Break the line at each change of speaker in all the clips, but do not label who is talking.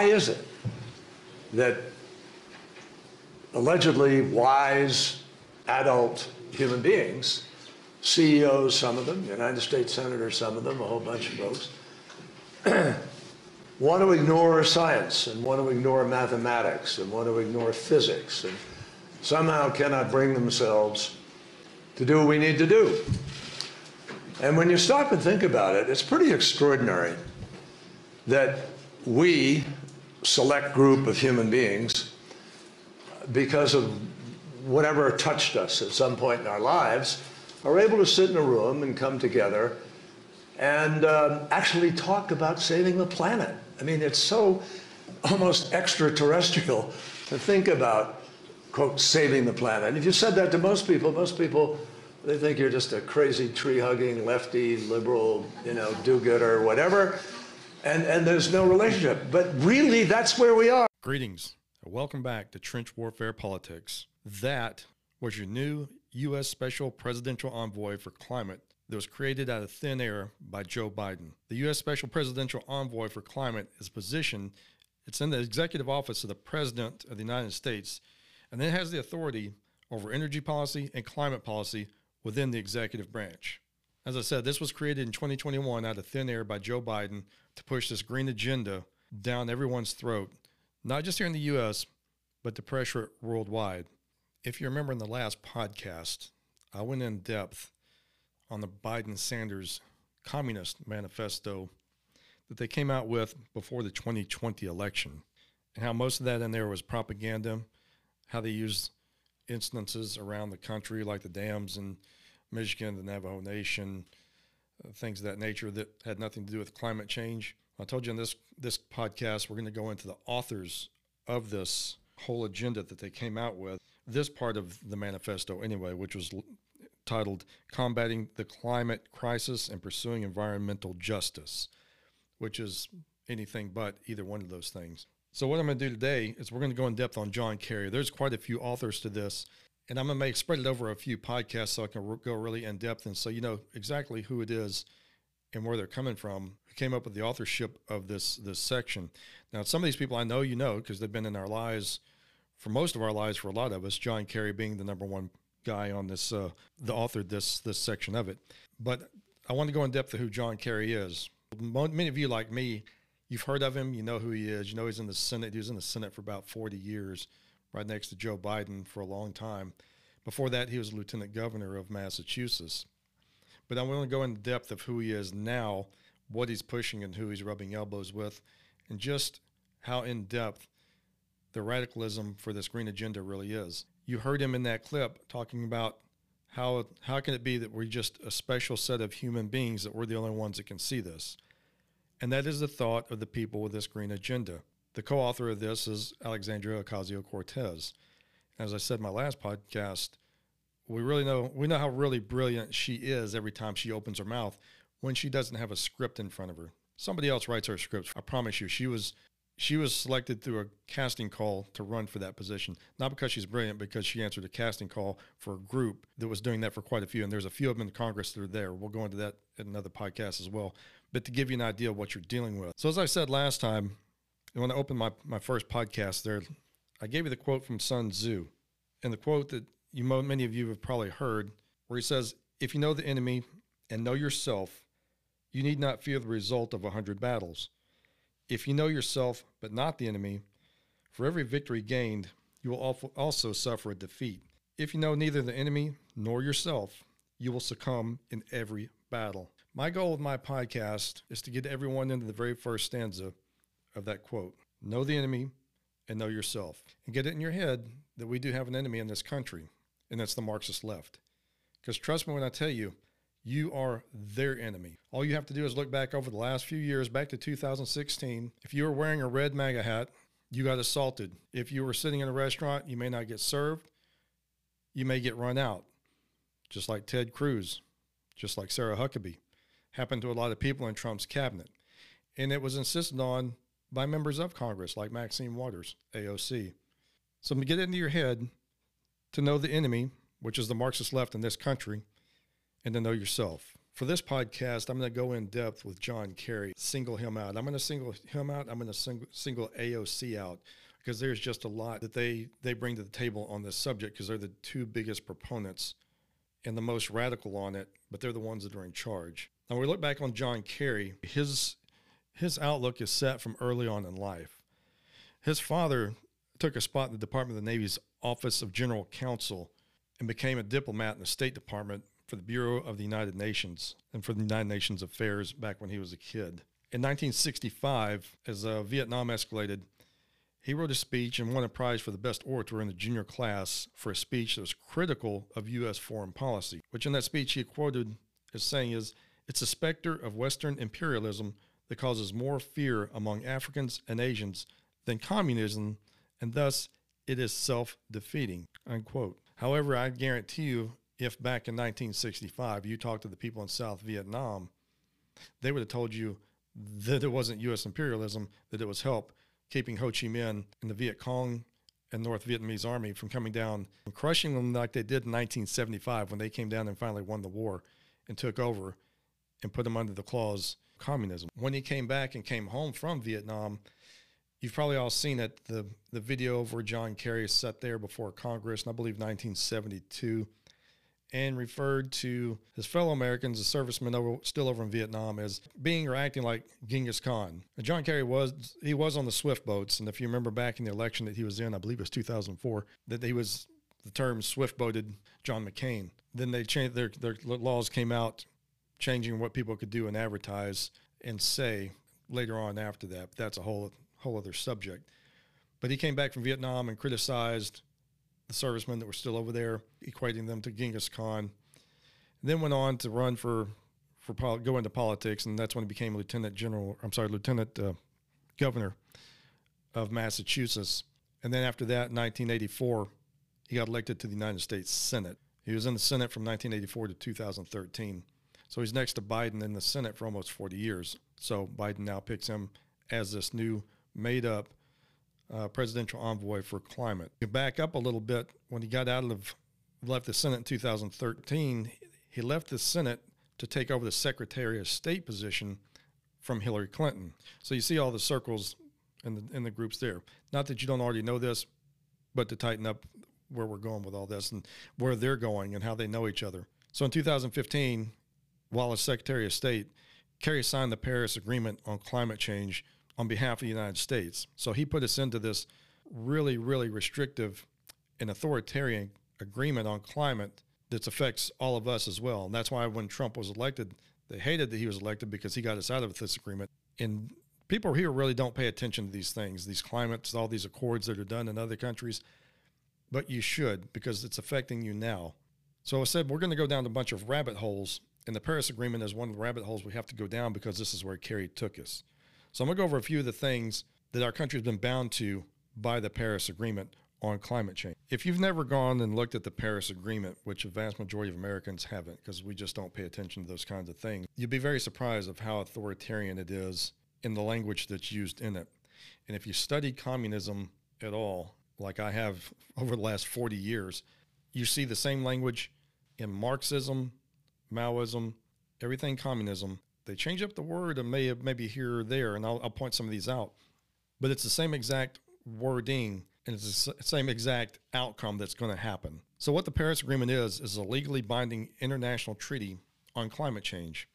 why is it that allegedly wise adult human beings, CEOs, some of them, United States senators, some of them, a whole bunch of folks, want to ignore science and want to ignore mathematics and want to ignore physics and somehow cannot bring themselves to do what we need to do. And when you stop and think about it, it's pretty extraordinary that we, select group of human beings, because of whatever touched us at some point in our lives, are able to sit in a room and come together and um, actually talk about saving the planet. I mean, it's so almost extraterrestrial to think about, quote, saving the planet. And if you said that to most people, most people, they think you're just a crazy tree-hugging, lefty, liberal, you know, do-gooder, whatever. And, and there's no relationship. But really, that's where we are.
Greetings. Welcome back to Trench Warfare Politics. That was your new U.S. Special Presidential Envoy for Climate that was created out of thin air by Joe Biden. The U.S. Special Presidential Envoy for Climate is positioned, it's in the executive office of the President of the United States, and it has the authority over energy policy and climate policy within the executive branch. As I said, this was created in 2021 out of thin air by Joe Biden to push this green agenda down everyone's throat, not just here in the U.S., but to pressure it worldwide. If you remember in the last podcast, I went in depth on the Biden Sanders Communist Manifesto that they came out with before the 2020 election, and how most of that in there was propaganda, how they used instances around the country, like the dams in Michigan, the Navajo Nation, things of that nature that had nothing to do with climate change. I told you in this this podcast we're going to go into the authors of this whole agenda that they came out with. This part of the manifesto, anyway, which was titled Combating the Climate Crisis and Pursuing Environmental Justice, which is anything but either one of those things. So, what I'm going to do today is we're going to go in depth on John Kerry. There's quite a few authors to this, and I'm to make spread it over a few podcasts so I can go really in depth and so you know exactly who it is and where they're coming from who came up with the authorship of this this section. Now, some of these people I know you know because they've been in our lives for most of our lives for a lot of us. John Kerry being the number one guy on this, uh, the author this this section of it. But I want to go in depth to who John Kerry is. Many of you, like me, you've heard of him. You know who he is. You know he's in the Senate. He was in the Senate for about 40 years, right next to Joe Biden for a long time. Before that, he was lieutenant governor of Massachusetts. But I'm going to go into depth of who he is now, what he's pushing, and who he's rubbing elbows with, and just how in depth the radicalism for this green agenda really is you heard him in that clip talking about how how can it be that we're just a special set of human beings that we're the only ones that can see this? And that is the thought of the people with this green agenda. The co-author of this is Alexandria Ocasio-Cortez. As I said in my last podcast, we really know we know how really brilliant she is every time she opens her mouth when she doesn't have a script in front of her. Somebody else writes her scripts. I promise you, she was she was selected through a casting call to run for that position. Not because she's brilliant, because she answered a casting call for a group that was doing that for quite a few. And there's a few of them in Congress that are there. We'll go into that in another podcast as well. But to give you an idea of what you're dealing with. So, as I said last time, when I opened my, my first podcast there, I gave you the quote from Sun Tzu. And the quote that you many of you have probably heard, where he says, If you know the enemy and know yourself, you need not fear the result of a hundred battles if you know yourself, but not the enemy, for every victory gained, you will also suffer a defeat. If you know neither the enemy nor yourself, you will succumb in every battle. My goal with my podcast is to get everyone into the very first stanza of that quote Know the enemy and know yourself. And get it in your head that we do have an enemy in this country, and that's the Marxist left. Because trust me when I tell you, you are their enemy. All you have to do is look back over the last few years, back to 2016. If you were wearing a red MAGA hat, you got assaulted. If you were sitting in a restaurant, you may not get served. You may get run out, just like Ted Cruz, just like Sarah Huckabee. Happened to a lot of people in Trump's cabinet. And it was insisted on by members of Congress like Maxine Waters, AOC. So to get into your head to know the enemy, which is the Marxist left in this country, and to know yourself. For this podcast, I'm going to go in depth with John Kerry, single him out. I'm going to single him out. I'm going to single, single AOC out because there's just a lot that they, they bring to the table on this subject because they're the two biggest proponents and the most radical on it, but they're the ones that are in charge. Now, we look back on John Kerry, his, his outlook is set from early on in life. His father took a spot in the Department of the Navy's Office of General Counsel and became a diplomat in the State Department for the Bureau of the United Nations and for the United Nations Affairs back when he was a kid. In 1965, as uh, Vietnam escalated, he wrote a speech and won a prize for the best orator in the junior class for a speech that was critical of U.S. foreign policy, which in that speech he quoted as saying is, it's a specter of Western imperialism that causes more fear among Africans and Asians than communism, and thus it is self-defeating, unquote. However, I guarantee you, if back in 1965 you talked to the people in South Vietnam, they would have told you that it wasn't U.S. imperialism, that it was help keeping Ho Chi Minh and the Viet Cong and North Vietnamese army from coming down and crushing them like they did in 1975 when they came down and finally won the war and took over and put them under the claws communism. When he came back and came home from Vietnam, you've probably all seen it the the video of where John Kerry sat there before Congress, and I believe 1972 and referred to his fellow Americans, the servicemen over, still over in Vietnam, as being or acting like Genghis Khan. John Kerry was he was on the Swift boats, and if you remember back in the election that he was in, I believe it was 2004, that he was the term Swift boated John McCain. Then they changed their their laws came out, changing what people could do and advertise and say later on after that. But that's a whole whole other subject. But he came back from Vietnam and criticized the servicemen that were still over there, equating them to Genghis Khan. And Then went on to run for for go into politics, and that's when he became lieutenant general. I'm sorry, lieutenant uh, governor of Massachusetts. And then after that, in 1984, he got elected to the United States Senate. He was in the Senate from 1984 to 2013. So he's next to Biden in the Senate for almost 40 years. So Biden now picks him as this new made up uh, presidential envoy for climate. You back up a little bit when he got out of left the Senate in 2013. He left the Senate to take over the Secretary of State position from Hillary Clinton. So you see all the circles in the in the groups there. Not that you don't already know this, but to tighten up where we're going with all this and where they're going and how they know each other. So in 2015, while as Secretary of State, Kerry signed the Paris Agreement on climate change on behalf of the United States. So he put us into this really, really restrictive and authoritarian agreement on climate that affects all of us as well. And that's why when Trump was elected, they hated that he was elected because he got us out of this agreement. And people here really don't pay attention to these things, these climates, all these accords that are done in other countries. But you should because it's affecting you now. So I said we're going to go down a bunch of rabbit holes, and the Paris Agreement is one of the rabbit holes we have to go down because this is where Kerry took us. So I'm going to go over a few of the things that our country has been bound to by the Paris Agreement on climate change. If you've never gone and looked at the Paris Agreement, which a vast majority of Americans haven't because we just don't pay attention to those kinds of things, you'd be very surprised of how authoritarian it is in the language that's used in it. And if you study communism at all, like I have over the last 40 years, you see the same language in Marxism, Maoism, everything communism, they change up the word and may maybe here or there, and I'll, I'll point some of these out. But it's the same exact wording and it's the same exact outcome that's going to happen. So, what the Paris Agreement is, is a legally binding international treaty on climate change.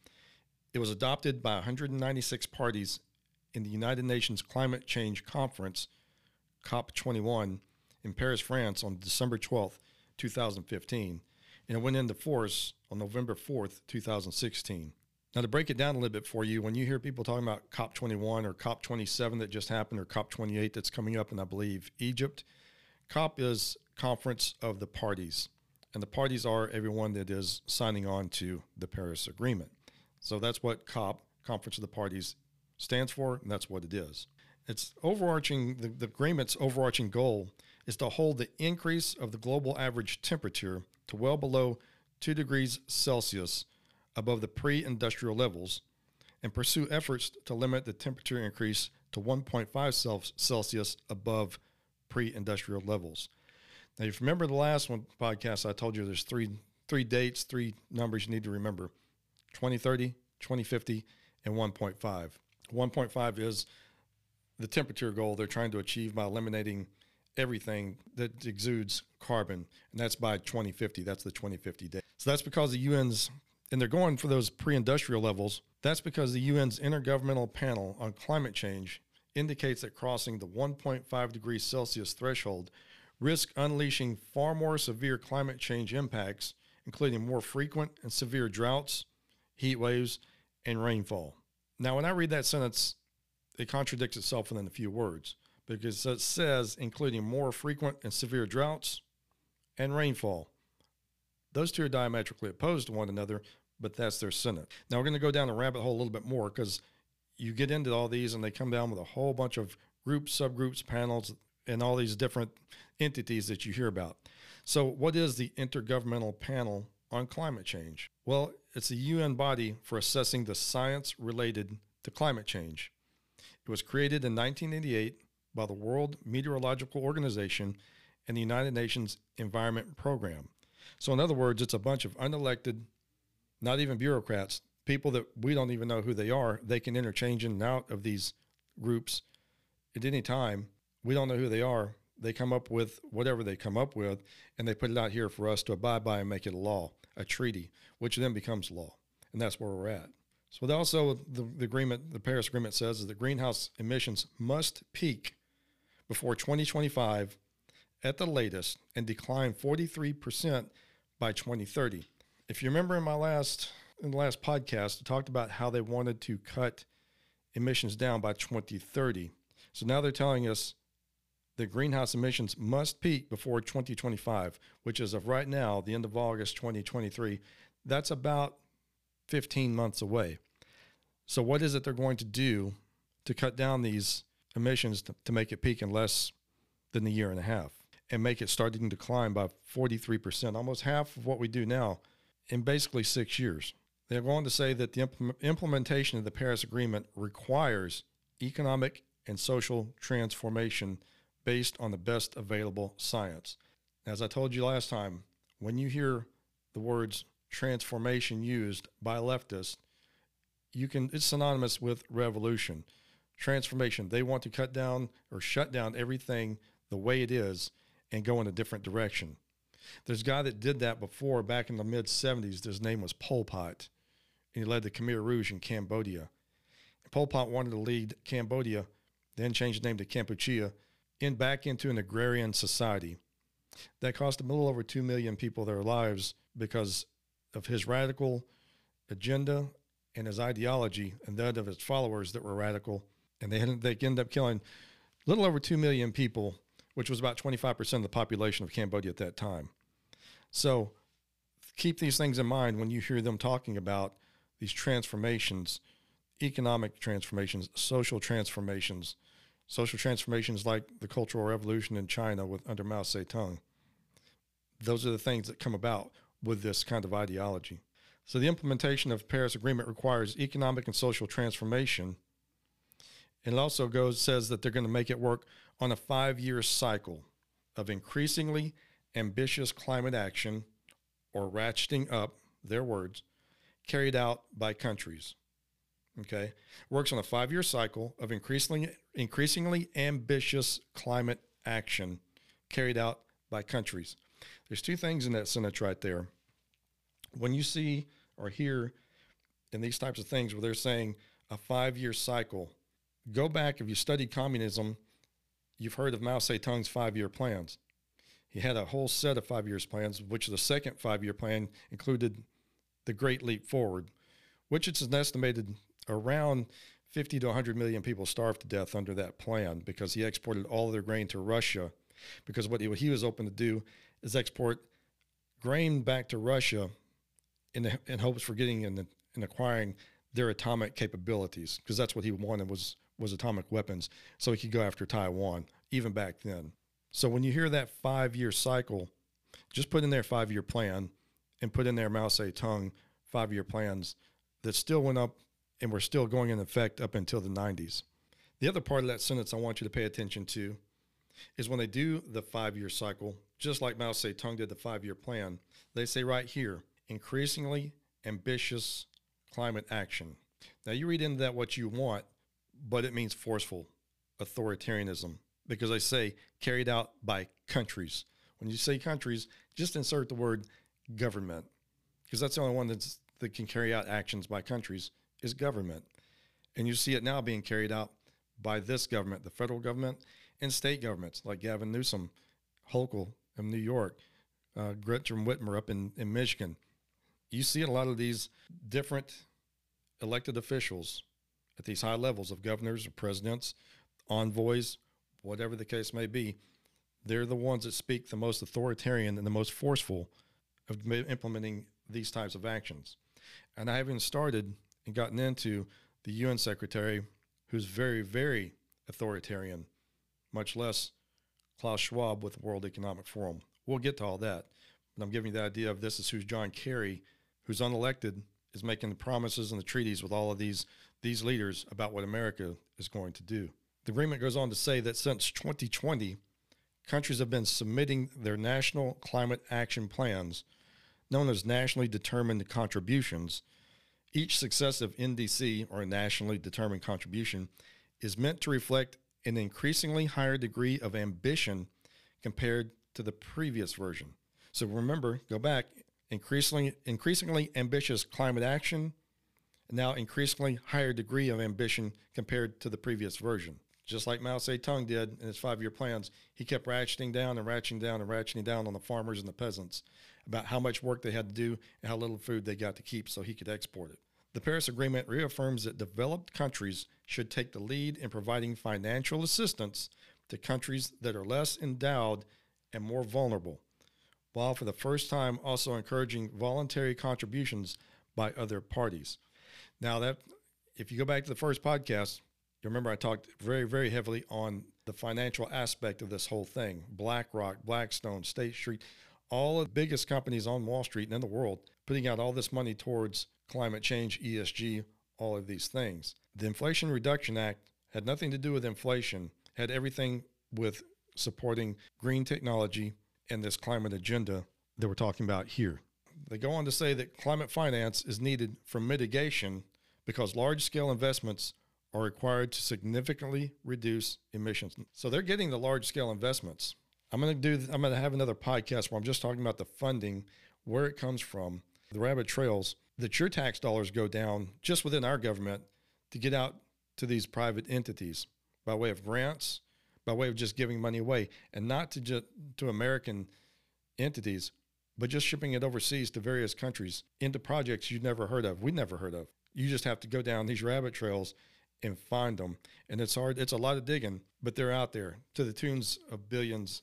It was adopted by 196 parties in the United Nations Climate Change Conference, COP21, in Paris, France on December 12, 2015, and it went into force on November 4th, 2016. Now, to break it down a little bit for you, when you hear people talking about COP21 or COP27 that just happened or COP28 that's coming up in, I believe, Egypt, COP is Conference of the Parties. And the parties are everyone that is signing on to the Paris Agreement. So that's what COP, Conference of the Parties, stands for, and that's what it is. It's overarching, the, the agreement's overarching goal is to hold the increase of the global average temperature to well below 2 degrees Celsius above the pre industrial levels and pursue efforts to limit the temperature increase to 1.5 Celsius above pre industrial levels. Now, if you remember the last one podcast, I told you there's three, three dates, three numbers you need to remember 2030, 2050, and 1.5. 1.5 is the temperature goal they're trying to achieve by eliminating everything that exudes carbon, and that's by 2050. That's the 2050 date. So that's because the UN's, and they're going for those pre industrial levels. That's because the UN's Intergovernmental Panel on Climate Change indicates that crossing the 1.5 degrees Celsius threshold risk unleashing far more severe climate change impacts, including more frequent and severe droughts, heat waves, and rainfall. Now, when I read that sentence, it contradicts itself within a few words because it says including more frequent and severe droughts and rainfall. Those two are diametrically opposed to one another, but that's their sentence. Now, we're going to go down the rabbit hole a little bit more because you get into all these and they come down with a whole bunch of groups, subgroups, panels, and all these different entities that you hear about. So, what is the Intergovernmental Panel on Climate Change? Well, it's a UN body for assessing the science related to climate change. It was created in 1988 by the World Meteorological Organization and the United Nations Environment Program. So, in other words, it's a bunch of unelected, not even bureaucrats, people that we don't even know who they are. They can interchange in and out of these groups at any time. We don't know who they are. They come up with whatever they come up with, and they put it out here for us to abide by and make it a law, a treaty, which then becomes law. And that's where we're at. So, also, the, the agreement, the Paris Agreement says is that greenhouse emissions must peak before 2025 at the latest and decline 43% by 2030. If you remember in my last in the last podcast, I talked about how they wanted to cut emissions down by 2030. So now they're telling us the greenhouse emissions must peak before 2025, which is of right now, the end of August 2023. That's about 15 months away. So, what is it they're going to do to cut down these emissions to, to make it peak in less than a year and a half and make it starting to decline by 43%, almost half of what we do now in basically six years? They're going to say that the implement, implementation of the Paris Agreement requires economic and social transformation based on the best available science. As I told you last time, when you hear the words transformation used by leftists, you can it's synonymous with revolution. Transformation. They want to cut down or shut down everything the way it is and go in a different direction. There's a guy that did that before back in the mid 70s. His name was Pol Pot and he led the Khmer Rouge in Cambodia. Pol Pot wanted to lead Cambodia, then changed the name to Kampuchea, in back into an agrarian society. That cost a little over 2 million people their lives because of his radical agenda and his ideology and that of his followers that were radical. And they, had, they ended up killing a little over 2 million people, which was about 25% of the population of Cambodia at that time. So keep these things in mind when you hear them talking about these transformations, economic transformations, social transformations, social transformations like the Cultural Revolution in China with under Mao Zedong. Those are the things that come about with this kind of ideology. So the implementation of Paris Agreement requires economic and social transformation. And it also goes says that they're going to make it work on a five-year cycle of increasingly ambitious climate action or ratcheting up their words carried out by countries. Okay, works on a five-year cycle of increasingly increasingly ambitious climate action carried out by countries. There's two things in that sentence right there. When you see or hear in these types of things where they're saying a five-year cycle, go back if you studied communism, you've heard of Mao Zedong's five-year plans. He had a whole set of five-year plans, which the second five-year plan included the Great Leap Forward, which it's an estimated around 50 to 100 million people starved to death under that plan because he exported all their grain to Russia. Because what he, what he was open to do is export grain back to Russia in, the, in hopes for getting and, and acquiring their atomic capabilities because that's what he wanted was was atomic weapons so he could go after Taiwan even back then. So when you hear that 5-year cycle, just put in their 5-year plan and put in there Mao Zedong five year plans that still went up and were still going in effect up until the 90s. The other part of that sentence I want you to pay attention to is when they do the five year cycle, just like Mao Zedong did the five year plan, they say right here increasingly ambitious climate action. Now, you read into that what you want, but it means forceful authoritarianism because I say carried out by countries. When you say countries, just insert the word government because that's the only one that's, that can carry out actions by countries is government. And you see it now being carried out by this government, the federal government, and state governments like Gavin Newsom, Hochul in New York, uh, Gretchen Whitmer up in, in Michigan. You see a lot of these different elected officials at these high levels of governors or presidents, envoys, whatever the case may be. They're the ones that speak the most authoritarian and the most forceful of implementing these types of actions. And I haven't started and gotten into the UN secretary, who's very, very authoritarian, much less Klaus Schwab with the World Economic Forum. We'll get to all that. But I'm giving you the idea of this is who's John Kerry, who's unelected, is making the promises and the treaties with all of these, these leaders about what America is going to do. The agreement goes on to say that since 2020, countries have been submitting their national climate action plans, known as nationally determined contributions. Each successive NDC, or nationally determined contribution, is meant to reflect an increasingly higher degree of ambition compared to the previous version. So remember, go back, increasingly increasingly ambitious climate action, and now increasingly higher degree of ambition compared to the previous version. Just like Mao Zedong did in his five-year plans, he kept ratcheting down and ratcheting down and ratcheting down on the farmers and the peasants about how much work they had to do and how little food they got to keep so he could export it. The Paris Agreement reaffirms that developed countries should take the lead in providing financial assistance to countries that are less endowed and more vulnerable, while for the first time also encouraging voluntary contributions by other parties. Now that if you go back to the first podcast, you remember I talked very, very heavily on the financial aspect of this whole thing. BlackRock, Blackstone, State Street, all of the biggest companies on Wall Street and in the world putting out all this money towards climate change, ESG, all of these things. The Inflation Reduction Act had nothing to do with inflation, had everything with supporting green technology and this climate agenda that we're talking about here. They go on to say that climate finance is needed for mitigation because large scale investments are required to significantly reduce emissions. So they're getting the large scale investments. I'm going to do I'm going to have another podcast where I'm just talking about the funding, where it comes from, the rabbit trails that your tax dollars go down just within our government to get out to these private entities by way of grants, by way of just giving money away, and not to just to American entities, but just shipping it overseas to various countries into projects you've never heard of. We never heard of. You just have to go down these rabbit trails and find them. And it's hard, it's a lot of digging, but they're out there to the tunes of billions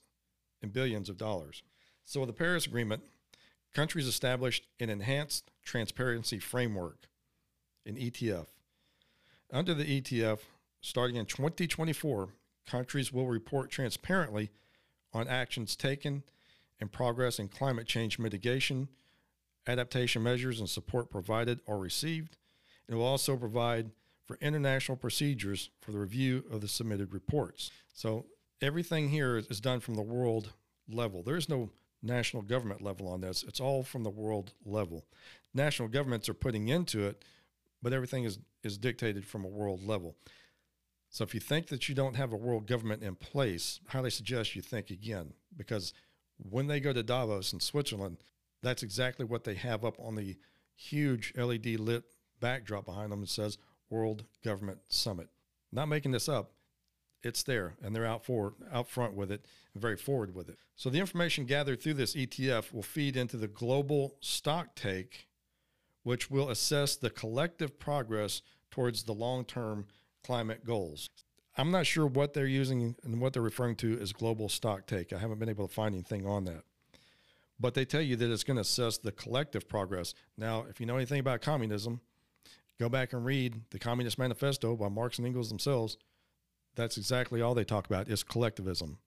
and billions of dollars. So, with the Paris Agreement, countries established an enhanced transparency framework, an ETF. Under the ETF, starting in 2024, countries will report transparently on actions taken and progress in climate change mitigation, adaptation measures, and support provided or received. It will also provide for international procedures for the review of the submitted reports. So everything here is done from the world level. There is no national government level on this. It's all from the world level. National governments are putting into it, but everything is, is dictated from a world level. So if you think that you don't have a world government in place, I highly suggest you think again because when they go to Davos in Switzerland, that's exactly what they have up on the huge LED lit backdrop behind them that says World Government Summit. Not making this up. It's there, and they're out for out front with it, and very forward with it. So the information gathered through this ETF will feed into the global stock take, which will assess the collective progress towards the long-term climate goals. I'm not sure what they're using and what they're referring to as global stock take. I haven't been able to find anything on that. But they tell you that it's going to assess the collective progress. Now, if you know anything about communism, go back and read the Communist Manifesto by Marx and Engels themselves. That's exactly all they talk about is collectivism,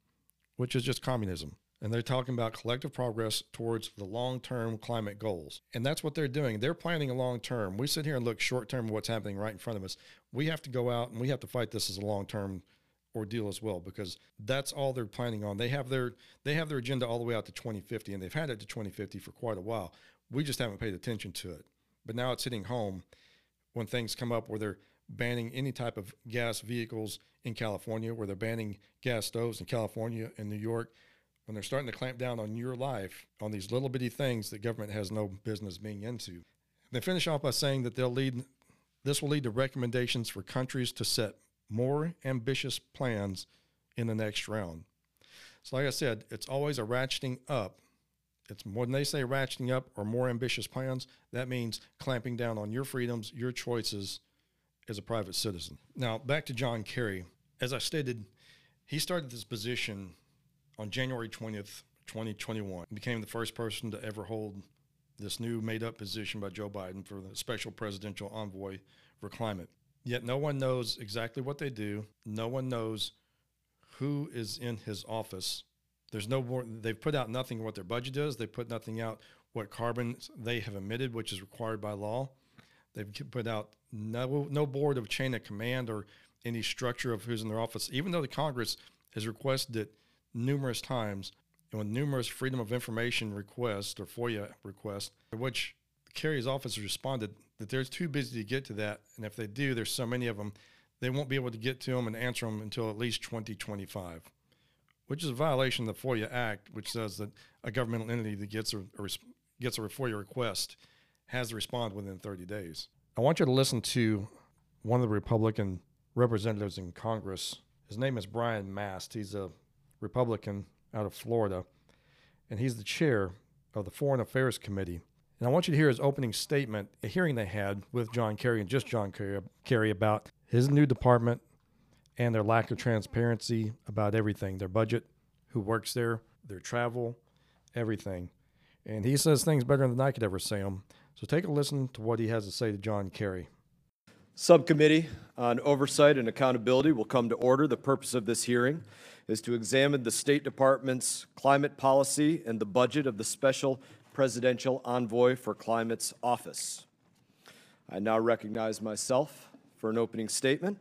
which is just communism. And they're talking about collective progress towards the long term climate goals. And that's what they're doing. They're planning a long term. We sit here and look short term what's happening right in front of us. We have to go out and we have to fight this as a long term ordeal as well because that's all they're planning on. They have their they have their agenda all the way out to 2050 and they've had it to 2050 for quite a while. We just haven't paid attention to it. But now it's hitting home when things come up where they're banning any type of gas vehicles in California, where they're banning gas stoves in California and New York, when they're starting to clamp down on your life on these little bitty things that government has no business being into. They finish off by saying that they'll lead this will lead to recommendations for countries to set more ambitious plans in the next round. So, like I said, it's always a ratcheting up. It's when they say ratcheting up or more ambitious plans, that means clamping down on your freedoms, your choices as a private citizen. Now, back to John Kerry. As I stated, he started this position on January 20th, 2021, and became the first person to ever hold this new made up position by Joe Biden for the special presidential envoy for climate. Yet no one knows exactly what they do. No one knows who is in his office. There's no more, they've put out nothing what their budget is. They put nothing out what carbon they have emitted, which is required by law. They've put out no, no board of chain of command or any structure of who's in their office, even though the Congress has requested it numerous times and with numerous Freedom of Information requests or FOIA requests, which Kerry's office responded that they're too busy to get to that. And if they do, there's so many of them, they won't be able to get to them and answer them until at least 2025, which is a violation of the FOIA Act, which says that a governmental entity that gets a, a gets a FOIA request has to respond within 30 days. I want you to listen to one of the Republican representatives in Congress. His name is Brian Mast. He's a Republican out of Florida, and he's the chair of the Foreign Affairs Committee. And I want you to hear his opening statement, a hearing they had with John Kerry and just John Kerry, about his new department and their lack of transparency about everything their budget, who works there, their travel, everything. And he says things better than I could ever say them. So take a listen to what he has to say to John Kerry.
Subcommittee on Oversight and Accountability will come to order. The purpose of this hearing is to examine the State Department's climate policy and the budget of the Special Presidential Envoy for Climate's office. I now recognize myself for an opening statement.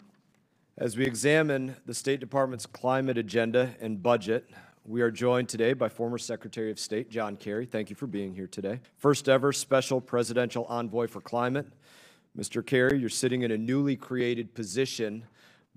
As we examine the State Department's climate agenda and budget, we are joined today by former Secretary of State John Kerry. Thank you for being here today. First ever Special Presidential Envoy for Climate. Mr. Kerry, you're sitting in a newly created position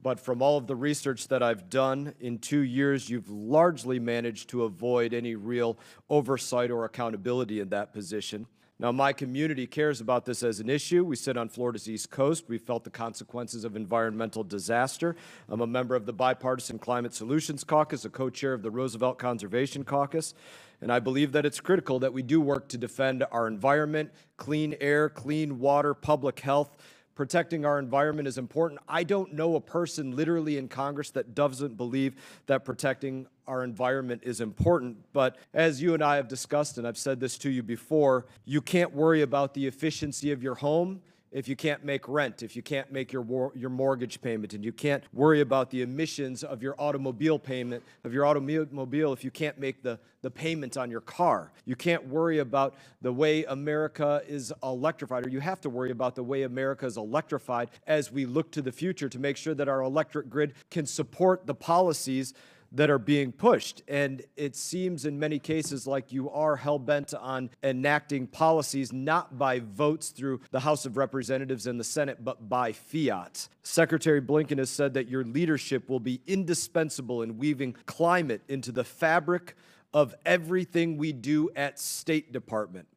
but from all of the research that I've done in two years, you've largely managed to avoid any real oversight or accountability in that position. Now, my community cares about this as an issue. We sit on Florida's East Coast. We felt the consequences of environmental disaster. I'm a member of the Bipartisan Climate Solutions Caucus, a co chair of the Roosevelt Conservation Caucus. And I believe that it's critical that we do work to defend our environment, clean air, clean water, public health protecting our environment is important. I don't know a person literally in Congress that doesn't believe that protecting our environment is important. But as you and I have discussed, and I've said this to you before, you can't worry about the efficiency of your home if you can't make rent, if you can't make your war, your mortgage payment, and you can't worry about the emissions of your automobile payment of your automobile if you can't make the, the payment on your car. You can't worry about the way America is electrified, or you have to worry about the way America is electrified as we look to the future to make sure that our electric grid can support the policies that are being pushed. And it seems in many cases like you are hell bent on enacting policies not by votes through the House of Representatives and the Senate, but by fiat. Secretary Blinken has said that your leadership will be indispensable in weaving climate into the fabric of everything we do at State Department.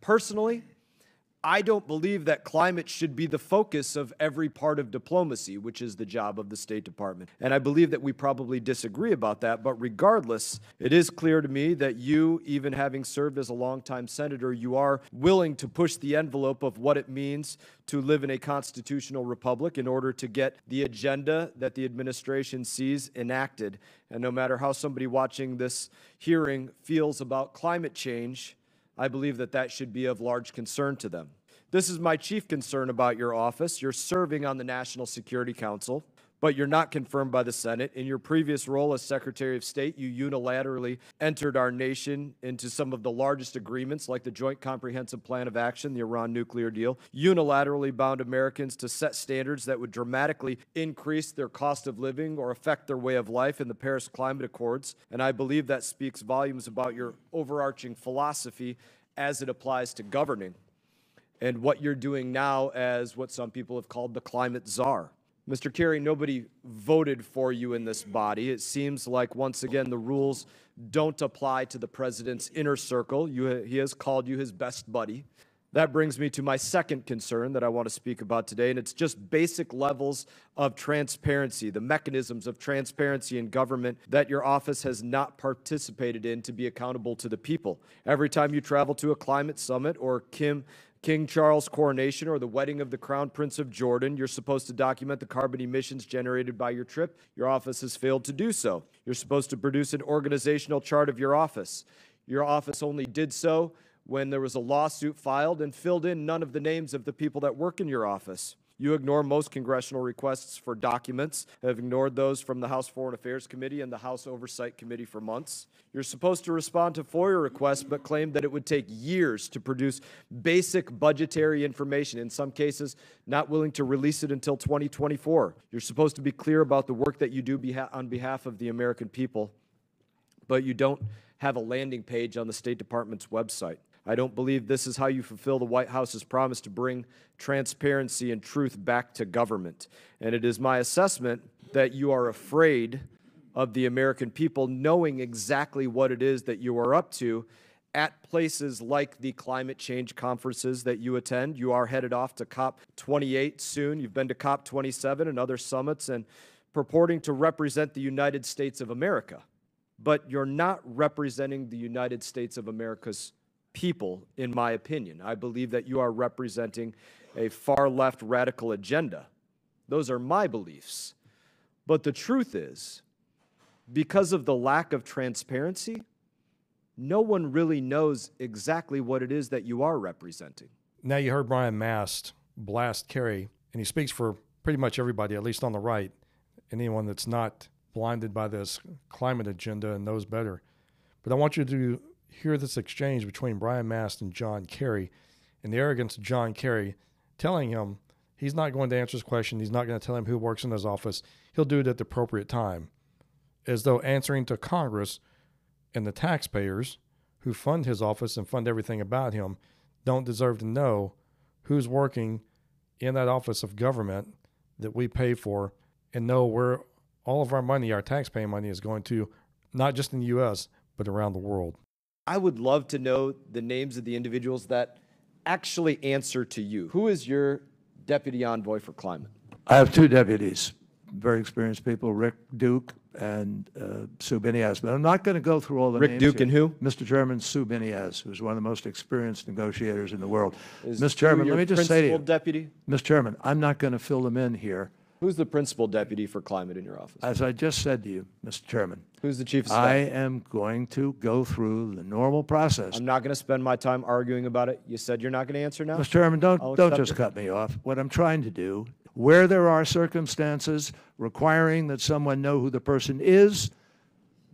Personally, I don't believe that climate should be the focus of every part of diplomacy, which is the job of the State Department. And I believe that we probably disagree about that. But regardless, it is clear to me that you, even having served as a longtime senator, you are willing to push the envelope of what it means to live in a constitutional republic in order to get the agenda that the administration sees enacted. And no matter how somebody watching this hearing feels about climate change, I believe that that should be of large concern to them. This is my chief concern about your office. You're serving on the National Security Council, but you're not confirmed by the Senate. In your previous role as Secretary of State, you unilaterally entered our nation into some of the largest agreements, like the Joint Comprehensive Plan of Action, the Iran nuclear deal, unilaterally bound Americans to set standards that would dramatically increase their cost of living or affect their way of life in the Paris Climate Accords. And I believe that speaks volumes about your overarching philosophy as it applies to governing. and what you're doing now as what some people have called the climate czar. Mr. Kerry, nobody voted for you in this body. It seems like, once again, the rules don't apply to the president's inner circle. You, he has called you his best buddy. That brings me to my second concern that I want to speak about today, and it's just basic levels of transparency, the mechanisms of transparency in government that your office has not participated in to be accountable to the people. Every time you travel to a climate summit or Kim King Charles' coronation or the wedding of the Crown Prince of Jordan, you're supposed to document the carbon emissions generated by your trip. Your office has failed to do so. You're supposed to produce an organizational chart of your office. Your office only did so when there was a lawsuit filed and filled in none of the names of the people that work in your office. You ignore most congressional requests for documents, have ignored those from the House Foreign Affairs Committee and the House Oversight Committee for months. You're supposed to respond to FOIA requests, but claim that it would take years to produce basic budgetary information, in some cases, not willing to release it until 2024. You're supposed to be clear about the work that you do beha- on behalf of the American people, but you don't have a landing page on the State Department's website. I don't believe this is how you fulfill the White House's promise to bring transparency and truth back to government. And it is my assessment that you are afraid of the American people knowing exactly what it is that you are up to at places like the climate change conferences that you attend. You are headed off to COP28 soon. You've been to COP27 and other summits and purporting to represent the United States of America. But you're not representing the United States of America's people, in my opinion. I believe that you are representing a far left radical agenda. Those are my beliefs. But the truth is, because of the lack of transparency, no one really knows exactly what it is that you are representing.
Now you heard Brian Mast blast Kerry, and he speaks for pretty much everybody, at least on the right, anyone that's not blinded by this climate agenda and knows better. But I want you to hear this exchange between Brian Mast and John Kerry and the arrogance of John Kerry telling him he's not going to answer his question. He's not going to tell him who works in his office. He'll do it at the appropriate time. As though answering to Congress and the taxpayers who fund his office and fund everything about him don't deserve to know who's working in that office of government that we pay for and know where all of our money, our taxpaying money, is going to, not just in the U.S., but around the world.
I would love to know the names of the individuals that actually answer to you. Who is your deputy envoy for climate?
I have two deputies, very experienced people, Rick Duke and uh, Sue Biniaz. But I'm not going to go through all the
Rick
names Rick
Duke
here.
and who?
Mr. Chairman, Sue Biniaz, who's one of the most experienced negotiators in the world.
Is
Mr. Chairman, let me just say to
principal
you,
deputy?
Mr. Chairman, I'm not going to fill them in here.
Who's the principal deputy for climate in your office?
As I just said to you, Mr. Chairman,
Who's the chief of
I am going to go through the normal process.
I'm not going to spend my time arguing about it. You said you're not going to answer now?
Mr. Chairman, don't, don't
accept
just
it.
cut me off. What I'm trying to do, where there are circumstances requiring that someone know who the person is,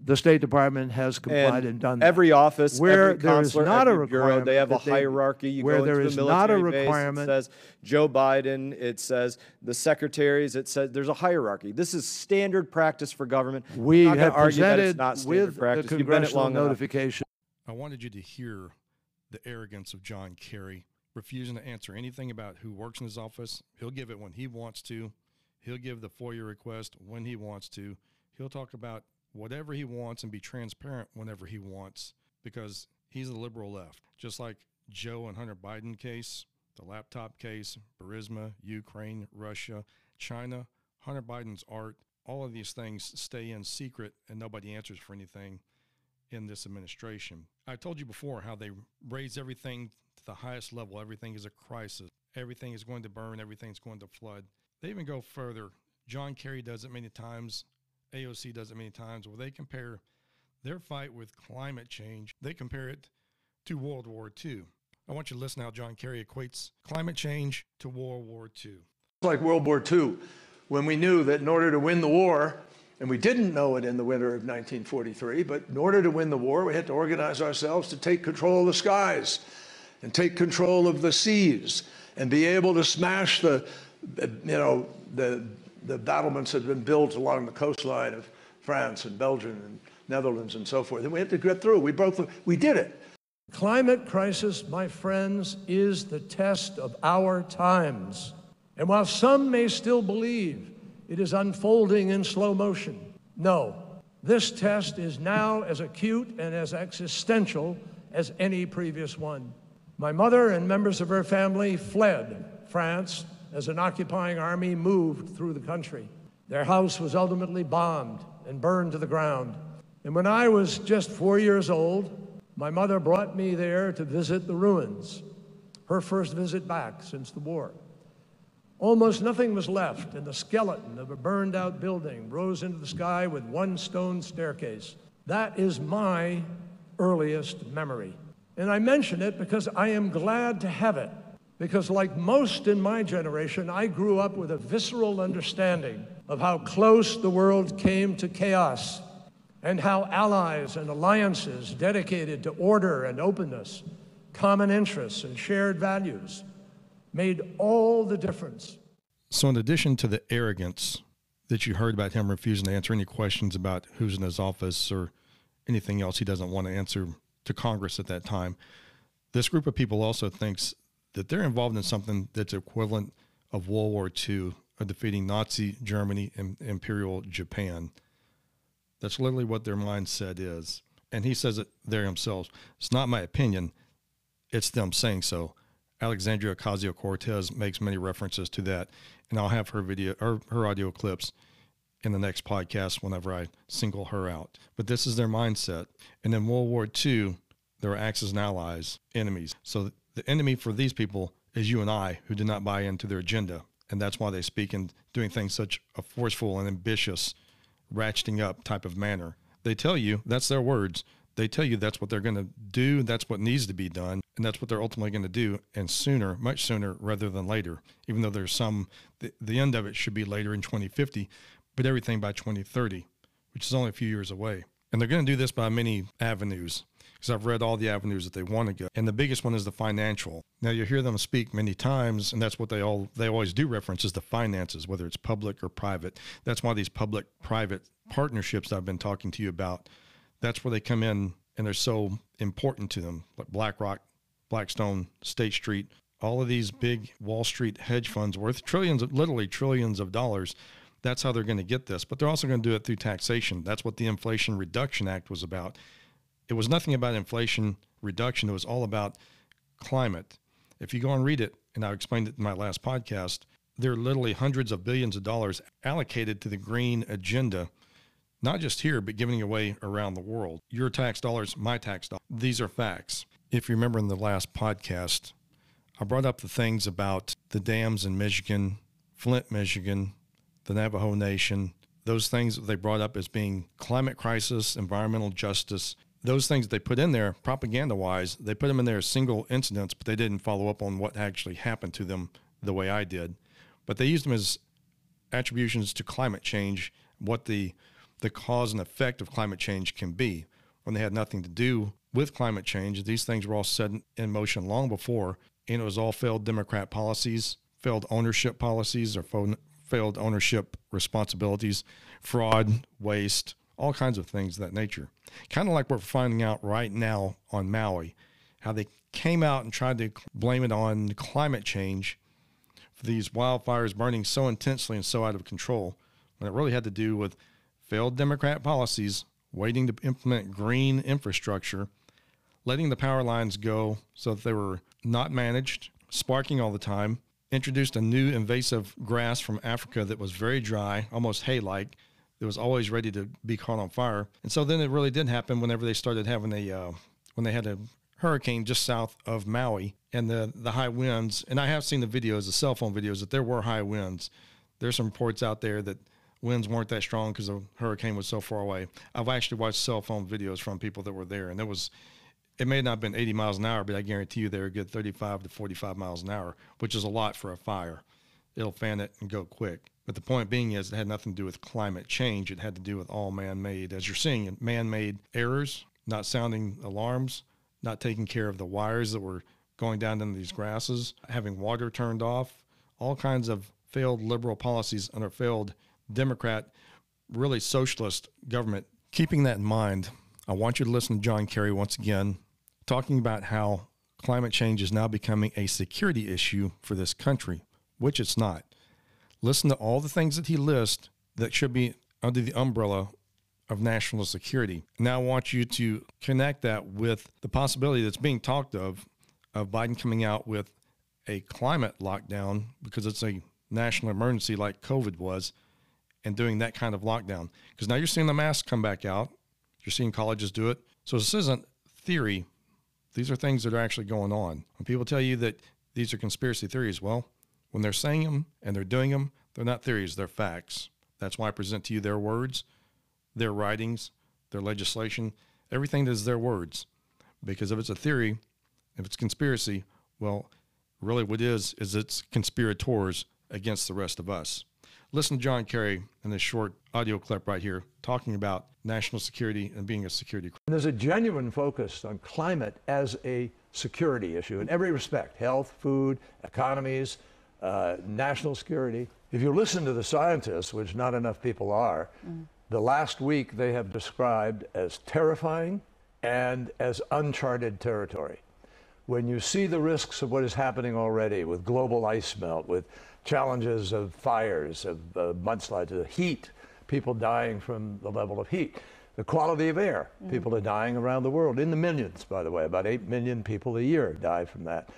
the State Department has complied and done that.
Every office,
Where
every
there is
consular,
not a
every bureau, they have a
they-
hierarchy. You
where
go
there
into
is
the
not a
military base,
requirement-
It says Joe Biden. It says the secretaries. It says there's a hierarchy. This is standard practice for government.
We
not
have
argue that it's
presented
not standard
with the
practice. You've been it
congressional
long enough.
notification.
I wanted you to hear the arrogance of John Kerry, refusing to answer anything about who works in his office. He'll give it when he wants to. He'll give the FOIA request when he wants to. He'll talk about whatever he wants and be transparent whenever he wants because he's the liberal left. Just like Joe and Hunter Biden case, the laptop case, Burisma, Ukraine, Russia, China, Hunter Biden's art, all of these things stay in secret and nobody answers for anything in this administration. I told you before how they raise everything to the highest level. Everything is a crisis. Everything is going to burn. Everything's going to flood. They even go further. John Kerry does it many times. AOC does it many times where they compare their fight with climate change. They compare it to World War II. I want you to listen how John Kerry equates climate change to World War II.
like World War II, when we knew that in order to win the war, and we didn't know it in the winter of 1943, but in order to win the war, we had to organize ourselves to take control of the skies and take control of the seas and be able to smash the, you know, the, the battlements had been built along the coastline of France and Belgium and Netherlands and so forth. And we had to get through. We broke the, we did it.
Climate crisis, my friends, is the test of our times. And while some may still believe it is unfolding in slow motion, no, this test is now as acute and as existential as any previous one. My mother and members of her family fled France as an occupying army moved through the country. Their house was ultimately bombed and burned to the ground. And when I was just four years old, my mother brought me there to visit the ruins, her first visit back since the war. Almost nothing was left, and the skeleton of a burned out building rose into the sky with one stone staircase. That is my earliest memory. And I mention it because I am glad to have it. Because, like most in my generation, I grew up with a visceral understanding of how close the world came to chaos and how allies and alliances dedicated to order and openness, common interests, and shared values made all the difference.
So, in addition to the arrogance that you heard about him refusing to answer any questions about who's in his office or anything else he doesn't want to answer to Congress at that time, this group of people also thinks that they're involved in something that's equivalent of World War II, of defeating Nazi Germany and Imperial Japan. That's literally what their mindset is. And he says it there himself. It's not my opinion, it's them saying so. Alexandria Ocasio Cortez makes many references to that, and I'll have her video or her audio clips in the next podcast whenever I single her out. But this is their mindset. And in World War II, there were Axis and allies, enemies. So the enemy for these people is you and I who did not buy into their agenda. And that's why they speak in doing things such a forceful and ambitious, ratcheting up type of manner. They tell you, that's their words, they tell you that's what they're going to do, that's what needs to be done, and that's what they're ultimately going to do, and sooner, much sooner rather than later. Even though there's some, the, the end of it should be later in 2050, but everything by 2030, which is only a few years away. And they're going to do this by many avenues because I've read all the avenues that they want to go. And the biggest one is the financial. Now you hear them speak many times, and that's what they all they always do reference is the finances, whether it's public or private. That's why these public-private partnerships I've been talking to you about that's where they come in and they're so important to them, like BlackRock, Blackstone, State Street, all of these big Wall Street hedge funds worth trillions, of, literally trillions of dollars. That's how they're going to get this. But they're also going to do it through taxation. That's what the Inflation Reduction Act was about. It was nothing about inflation reduction, it was all about climate. If you go and read it, and I explained it in my last podcast, there are literally hundreds of billions of dollars allocated to the green agenda not just here, but giving away around the world. Your tax dollars, my tax dollars. These are facts. If you remember in the last podcast, I brought up the things about the dams in Michigan, Flint, Michigan, the Navajo Nation, those things they brought up as being climate crisis, environmental justice, those things they put in there propaganda wise, they put them in there as single incidents, but they didn't follow up on what actually happened to them the way I did. But they used them as attributions to climate change, what the the cause and effect of climate change can be when they had nothing to do with climate change. These things were all set in motion long before, and it was all failed Democrat policies, failed ownership policies, or failed ownership responsibilities, fraud, waste, all kinds of things of that nature. Kind of like what we're finding out right now on Maui, how they came out and tried to blame it on climate change for these wildfires burning so intensely and so out of control, when it really had to do with failed Democrat policies, waiting to implement green infrastructure, letting the power lines go so that they were not managed, sparking all the time, introduced a new invasive grass from Africa that was very dry, almost hay like, that was always ready to be caught on fire. And so then it really did happen whenever they started having a, uh, when they had a hurricane just south of Maui and the, the high winds. And I have seen the videos, the cell phone videos, that there were high winds. There's some reports out there that winds weren't that strong because the hurricane was so far away. I've actually watched cell phone videos from people that were there, and it was it may not have been 80 miles an hour, but I guarantee you they were good 35 to 45 miles an hour, which is a lot for a fire. It'll fan it and go quick. But the point being is it had nothing to do with climate change. It had to do with all man-made, as you're seeing, man-made errors, not sounding alarms, not taking care of the wires that were going down into these grasses, having water turned off, all kinds of failed liberal policies under failed Democrat, really socialist government. Keeping that in mind, I want you to listen to John Kerry once again talking about how climate change is now becoming a security issue for this country, which it's not. Listen to all the things that he lists that should be under the umbrella of national security. Now I want you to connect that with the possibility that's being talked of of Biden coming out with a climate lockdown because it's a national emergency like COVID was and doing that kind of lockdown. Because now you're seeing the masks come back out. You're seeing colleges do it. So this isn't theory. These are things that are actually going on. When people tell you that these are conspiracy theories, well, when they're saying them and they're doing them, they're not theories, they're facts. That's why I present to you their words, their writings, their legislation, everything that is their words. Because if it's a theory, if it's conspiracy, well, really what it is, is it's conspirators against the rest of us. Listen to John Kerry in this short audio clip right here talking about national security and being a security.
And there's a genuine focus on climate as a security issue in every respect health, food, economies, uh, national security. If you listen to the scientists, which not enough people are, mm. the last week they have described as terrifying and as uncharted territory. When you see the risks of what is happening already with global ice melt, with challenges of fires, of uh, mudslides, of heat, people dying from the level of heat. The quality of air, mm. people are dying around the world, in the millions, by the way. About 8 million people a year die from that.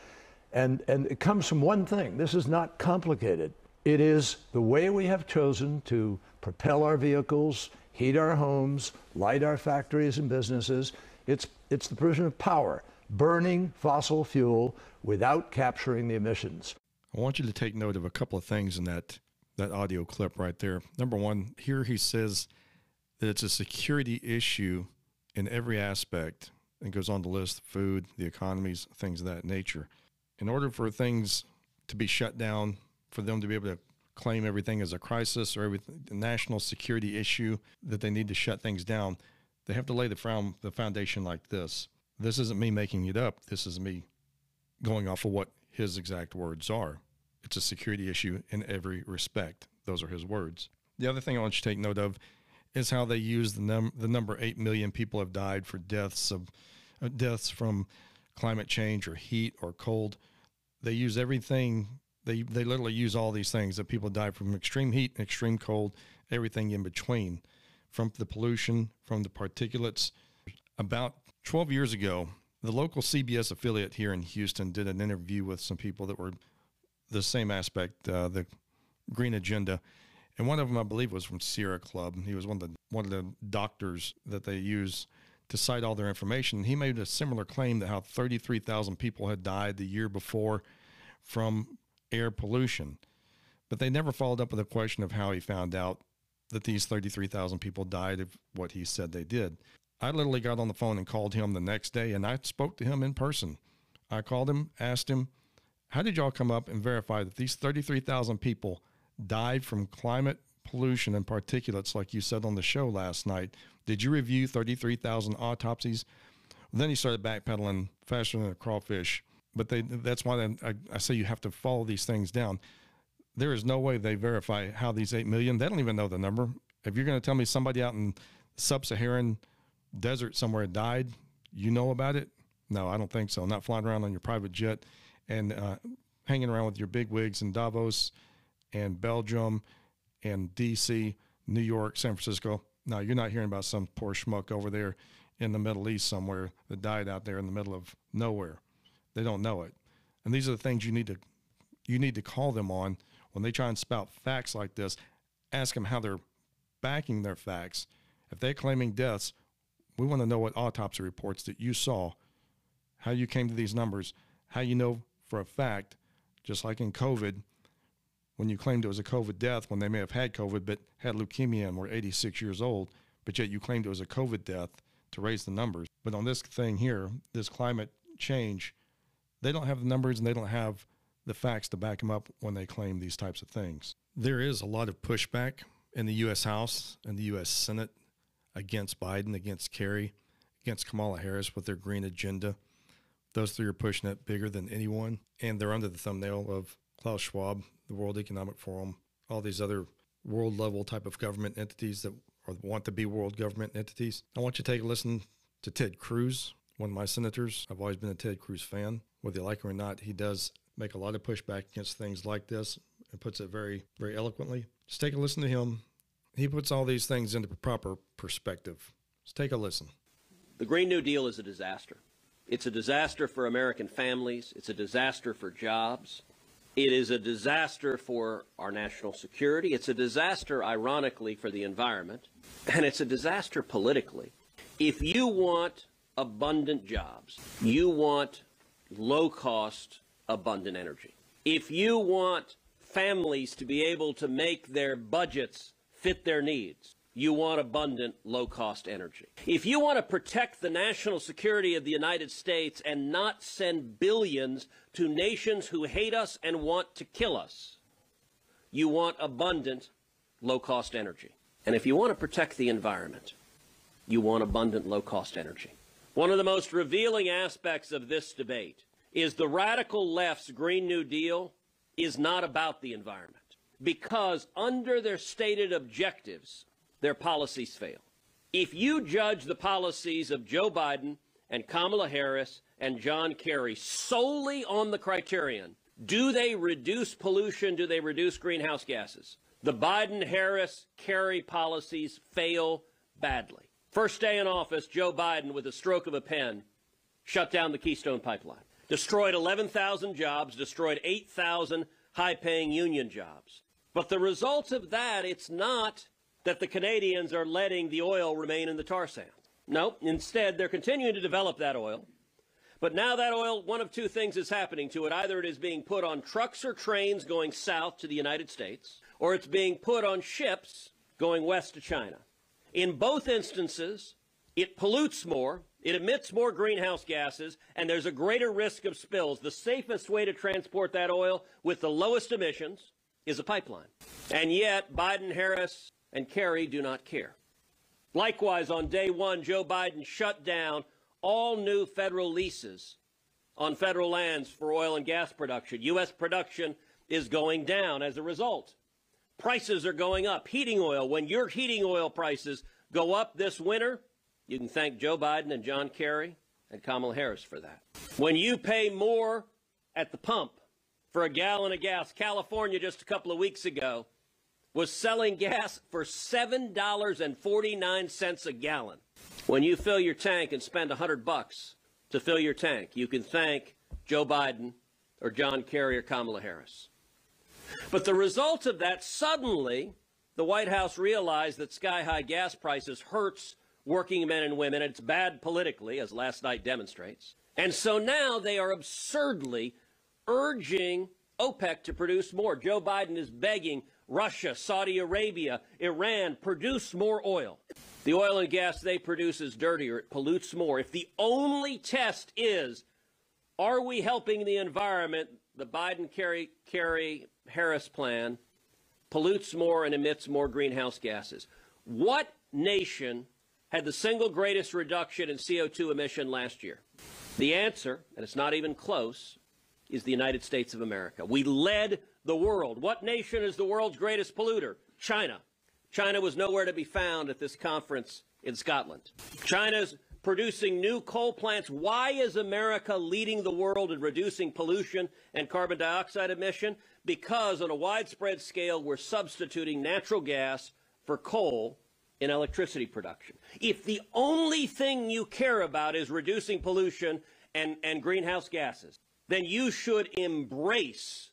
And, and it comes from one thing. This is not complicated. It is the way we have chosen to propel our vehicles, heat our homes, light our factories and businesses. It's, it's the provision of power, burning fossil fuel without capturing the emissions.
I want you to take note of a couple of things in that that audio clip right there. Number one, here he says that it's a security issue in every aspect and goes on to list food, the economies, things of that nature. In order for things to be shut down, for them to be able to claim everything as a crisis or a national security issue that they need to shut things down, they have to lay the, found, the foundation like this. This isn't me making it up. This is me going off of what his exact words are. It's a security issue in every respect. Those are his words. The other thing I want you to take note of is how they use the, num- the number 8 million people have died for deaths of uh, deaths from climate change or heat or cold. They use everything they they literally use all these things that people die from extreme heat and extreme cold, everything in between, from the pollution, from the particulates. About 12 years ago, the local CBS affiliate here in Houston did an interview with some people that were the same aspect, uh, the green agenda. And one of them, I believe, was from Sierra Club. He was one of the one of the doctors that they use to cite all their information. He made a similar claim that how 33,000 people had died the year before from air pollution, but they never followed up with a question of how he found out that these 33,000 people died of what he said they did. I literally got on the phone and called him the next day and I spoke to him in person. I called him, asked him, How did y'all come up and verify that these 33,000 people died from climate pollution and particulates, like you said on the show last night? Did you review 33,000 autopsies? Then he started backpedaling faster than a crawfish. But they, that's why I, I say you have to follow these things down. There is no way they verify how these 8 million, they don't even know the number. If you're going to tell me somebody out in sub Saharan desert somewhere died, you know about it? No, I don't think so. Not flying around on your private jet and uh, hanging around with your big wigs in Davos and Belgium and DC, New York, San Francisco. Now, you're not hearing about some poor schmuck over there in the Middle East somewhere that died out there in the middle of nowhere. They don't know it. And these are the things you need to you need to call them on when they try and spout facts like this. Ask them how they're backing their facts. If they're claiming deaths, we want to know what autopsy reports that you saw, how you came to these numbers, how you know for a fact, just like in COVID, when you claimed it was a COVID death when they may have had COVID but had leukemia and were 86 years old, but yet you claimed it was a COVID death to raise the numbers. But on this thing here, this climate change, they don't have the numbers and they don't have the facts to back them up when they claim these types of things. There is a lot of pushback in the U.S. House and the U.S. Senate against Biden, against Kerry, against Kamala Harris with their green agenda. Those three are pushing it bigger than anyone, and they're under the thumbnail of Klaus Schwab, the World Economic Forum, all these other world level type of government entities that want to be world government entities. I want you to take a listen to Ted Cruz one of my senators. I've always been a Ted Cruz fan. Whether you like him or not, he does make a lot of pushback against things like this and puts it very, very eloquently. Just take a listen to him. He puts all these things into proper perspective. Just take a listen.
The Green New Deal is a disaster. It's a disaster for American families. It's a disaster for jobs. It is a disaster for our national security. It's a disaster, ironically, for the environment. And it's a disaster politically. If you want abundant jobs, you want low cost, abundant energy. If you want families to be able to make their budgets fit their needs, you want abundant, low cost energy. If you want to protect the national security of the United States and not send billions to nations who hate us and want to kill us, you want abundant, low cost energy. And if you want to protect the environment, you want abundant, low cost energy. One of the most revealing aspects of this debate is the radical left's Green New Deal is not about the environment because under their stated objectives, their policies fail. If you judge the policies of Joe Biden and Kamala Harris and John Kerry solely on the criterion, do they reduce pollution? Do they reduce greenhouse gases? The Biden Harris Kerry policies fail badly. First day in office, Joe Biden, with a stroke of a pen, shut down the Keystone Pipeline, destroyed 11,000 jobs, destroyed 8,000 high paying union jobs. But the result of that, it's not that the Canadians are letting the oil remain in the tar sands. No, instead, they're continuing to develop that oil. But now that oil, one of two things is happening to it. Either it is being put on trucks or trains going south to the United States, or it's being put on ships going west to China. In both instances, it pollutes more, it emits more greenhouse gases, and there's a greater risk of spills. The safest way to transport that oil with the lowest emissions is a pipeline. And yet, Biden, Harris, and Kerry do not care. Likewise, on day one, Joe Biden shut down all new federal leases on federal lands for oil and gas production. U.S. production is going down as a result. Prices are going up. Heating oil, when your heating oil prices go up this winter, you can thank Joe Biden and John Kerry and Kamala Harris for that. When you pay more at the pump for a gallon of gas, California just a couple of weeks ago was selling gas for $7.49 a gallon. When you fill your tank and spend 100 bucks to fill your tank, you can thank Joe Biden or John Kerry or Kamala Harris. But the result of that, suddenly, the White House realized that sky high gas prices hurts working men and women. It's bad politically, as last night demonstrates. And so now they are absurdly urging OPEC to produce more. Joe Biden is begging Russia, Saudi Arabia, Iran produce more oil. The oil and gas they produce is dirtier, it pollutes more. If the only test is, are we helping the environment, the Biden Kerry, Kerry Harris plan pollutes more and emits more greenhouse gases. What nation had the single greatest reduction in CO2 emission last year? The answer, and it's not even close, is the United States of America. We led the world. What nation is the world's greatest polluter? China. China was nowhere to be found at this conference in Scotland. China's producing new coal plants. Why is America leading the world in reducing pollution and carbon dioxide emission? Because on a widespread scale, we're substituting natural gas for coal in electricity production. If the only thing you care about is reducing pollution and, and greenhouse gases, then you should embrace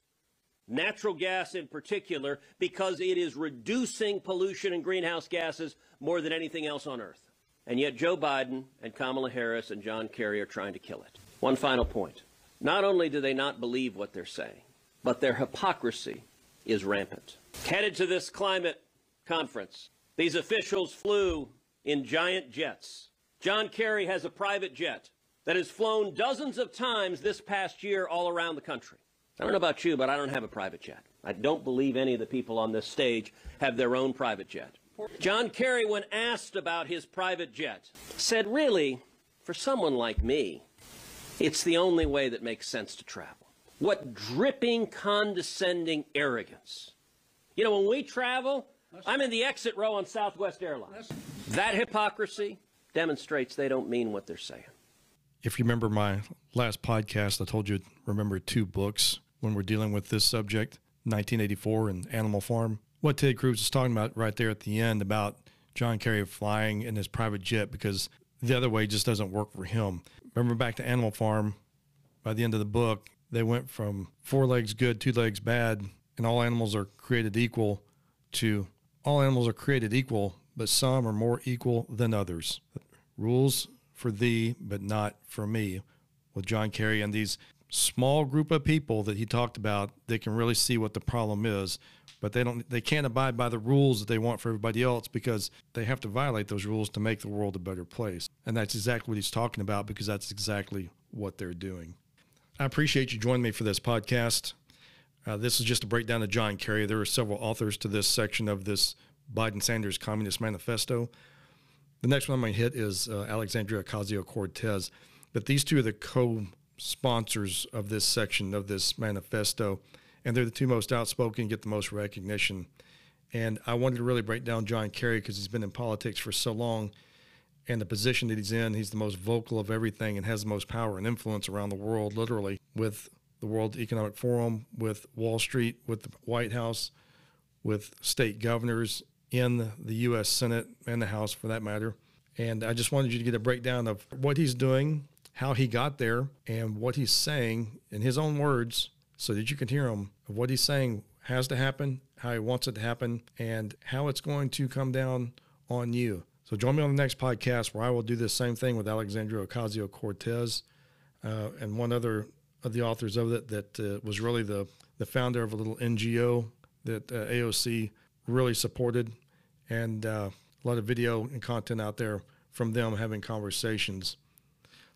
natural gas in particular, because it is reducing pollution and greenhouse gases more than anything else on earth. And yet Joe Biden and Kamala Harris and John Kerry are trying to kill it. One final point. Not only do they not believe what they're saying, but their hypocrisy is rampant. Headed to this climate conference, these officials flew in giant jets. John Kerry has a private jet that has flown dozens of times this past year all around the country. I don't know about you, but I don't have a private jet. I don't believe any of the people on this stage have their own private jet. John Kerry, when asked about his private jet, said, Really, for someone like me, it's the only way that makes sense to travel. What dripping, condescending arrogance. You know, when we travel, I'm in the exit row on Southwest Airlines. That hypocrisy demonstrates they don't mean what they're saying.
If you remember my last podcast, I told you remember two books when we're dealing with this subject 1984 and Animal Farm. What Ted Cruz is talking about right there at the end about John Kerry flying in his private jet because the other way just doesn't work for him. Remember back to Animal Farm, by the end of the book, they went from four legs good, two legs bad, and all animals are created equal to all animals are created equal, but some are more equal than others. Rules for thee, but not for me, with John Kerry and these small group of people that he talked about they can really see what the problem is but they don't they can't abide by the rules that they want for everybody else because they have to violate those rules to make the world a better place. And that's exactly what he's talking about because that's exactly what they're doing. I appreciate you joining me for this podcast. Uh, this is just a breakdown of john kerry. There are several authors to this section of this biden sanders communist manifesto. The next one i'm going to hit is uh, alexandria ocasio-cortez but these two are the co sponsors of this section of this manifesto, and they're the two most outspoken, get the most recognition. And I wanted to really break down John Kerry because he's been in politics for so long, and the position that he's in, he's the most vocal of everything and has the most power and influence around the world, literally, with the World Economic Forum, with Wall Street, with the White House, with state governors in the U.S. Senate and the House, for that matter. And I just wanted you to get a breakdown of what he's doing, how he got there and what he's saying in his own words so that you can hear him of what he's saying has to happen, how he wants it to happen, and how it's going to come down on you. So join me on the next podcast where I will do the same thing with Alexandria Ocasio Cortez uh, and one other of the authors of it that uh, was really the, the founder of a little NGO that uh, AOC really supported, and uh, a lot of video and content out there from them having conversations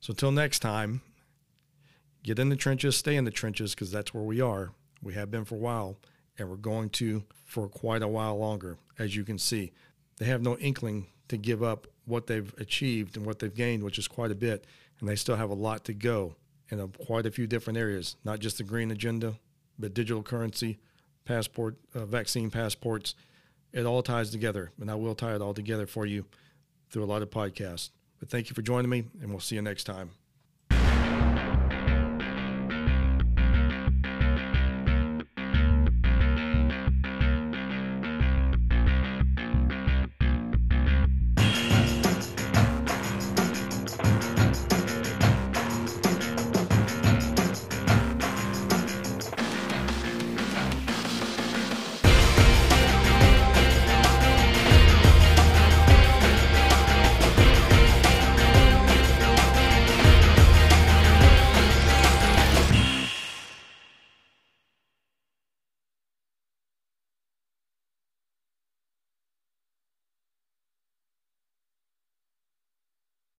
so until next time, get in the trenches, stay in the trenches, because that's where we are. We have been for a while, and we're going to for quite a while longer, as you can see. They have no inkling to give up what they've achieved and what they've gained, which is quite a bit, and they still have a lot to go in a, quite a few different areas, not just the green agenda, but digital currency, passport, uh, vaccine passports. It all ties together, and I will tie it all together for you through a lot of podcasts. But thank you for joining me, and we'll see you next time.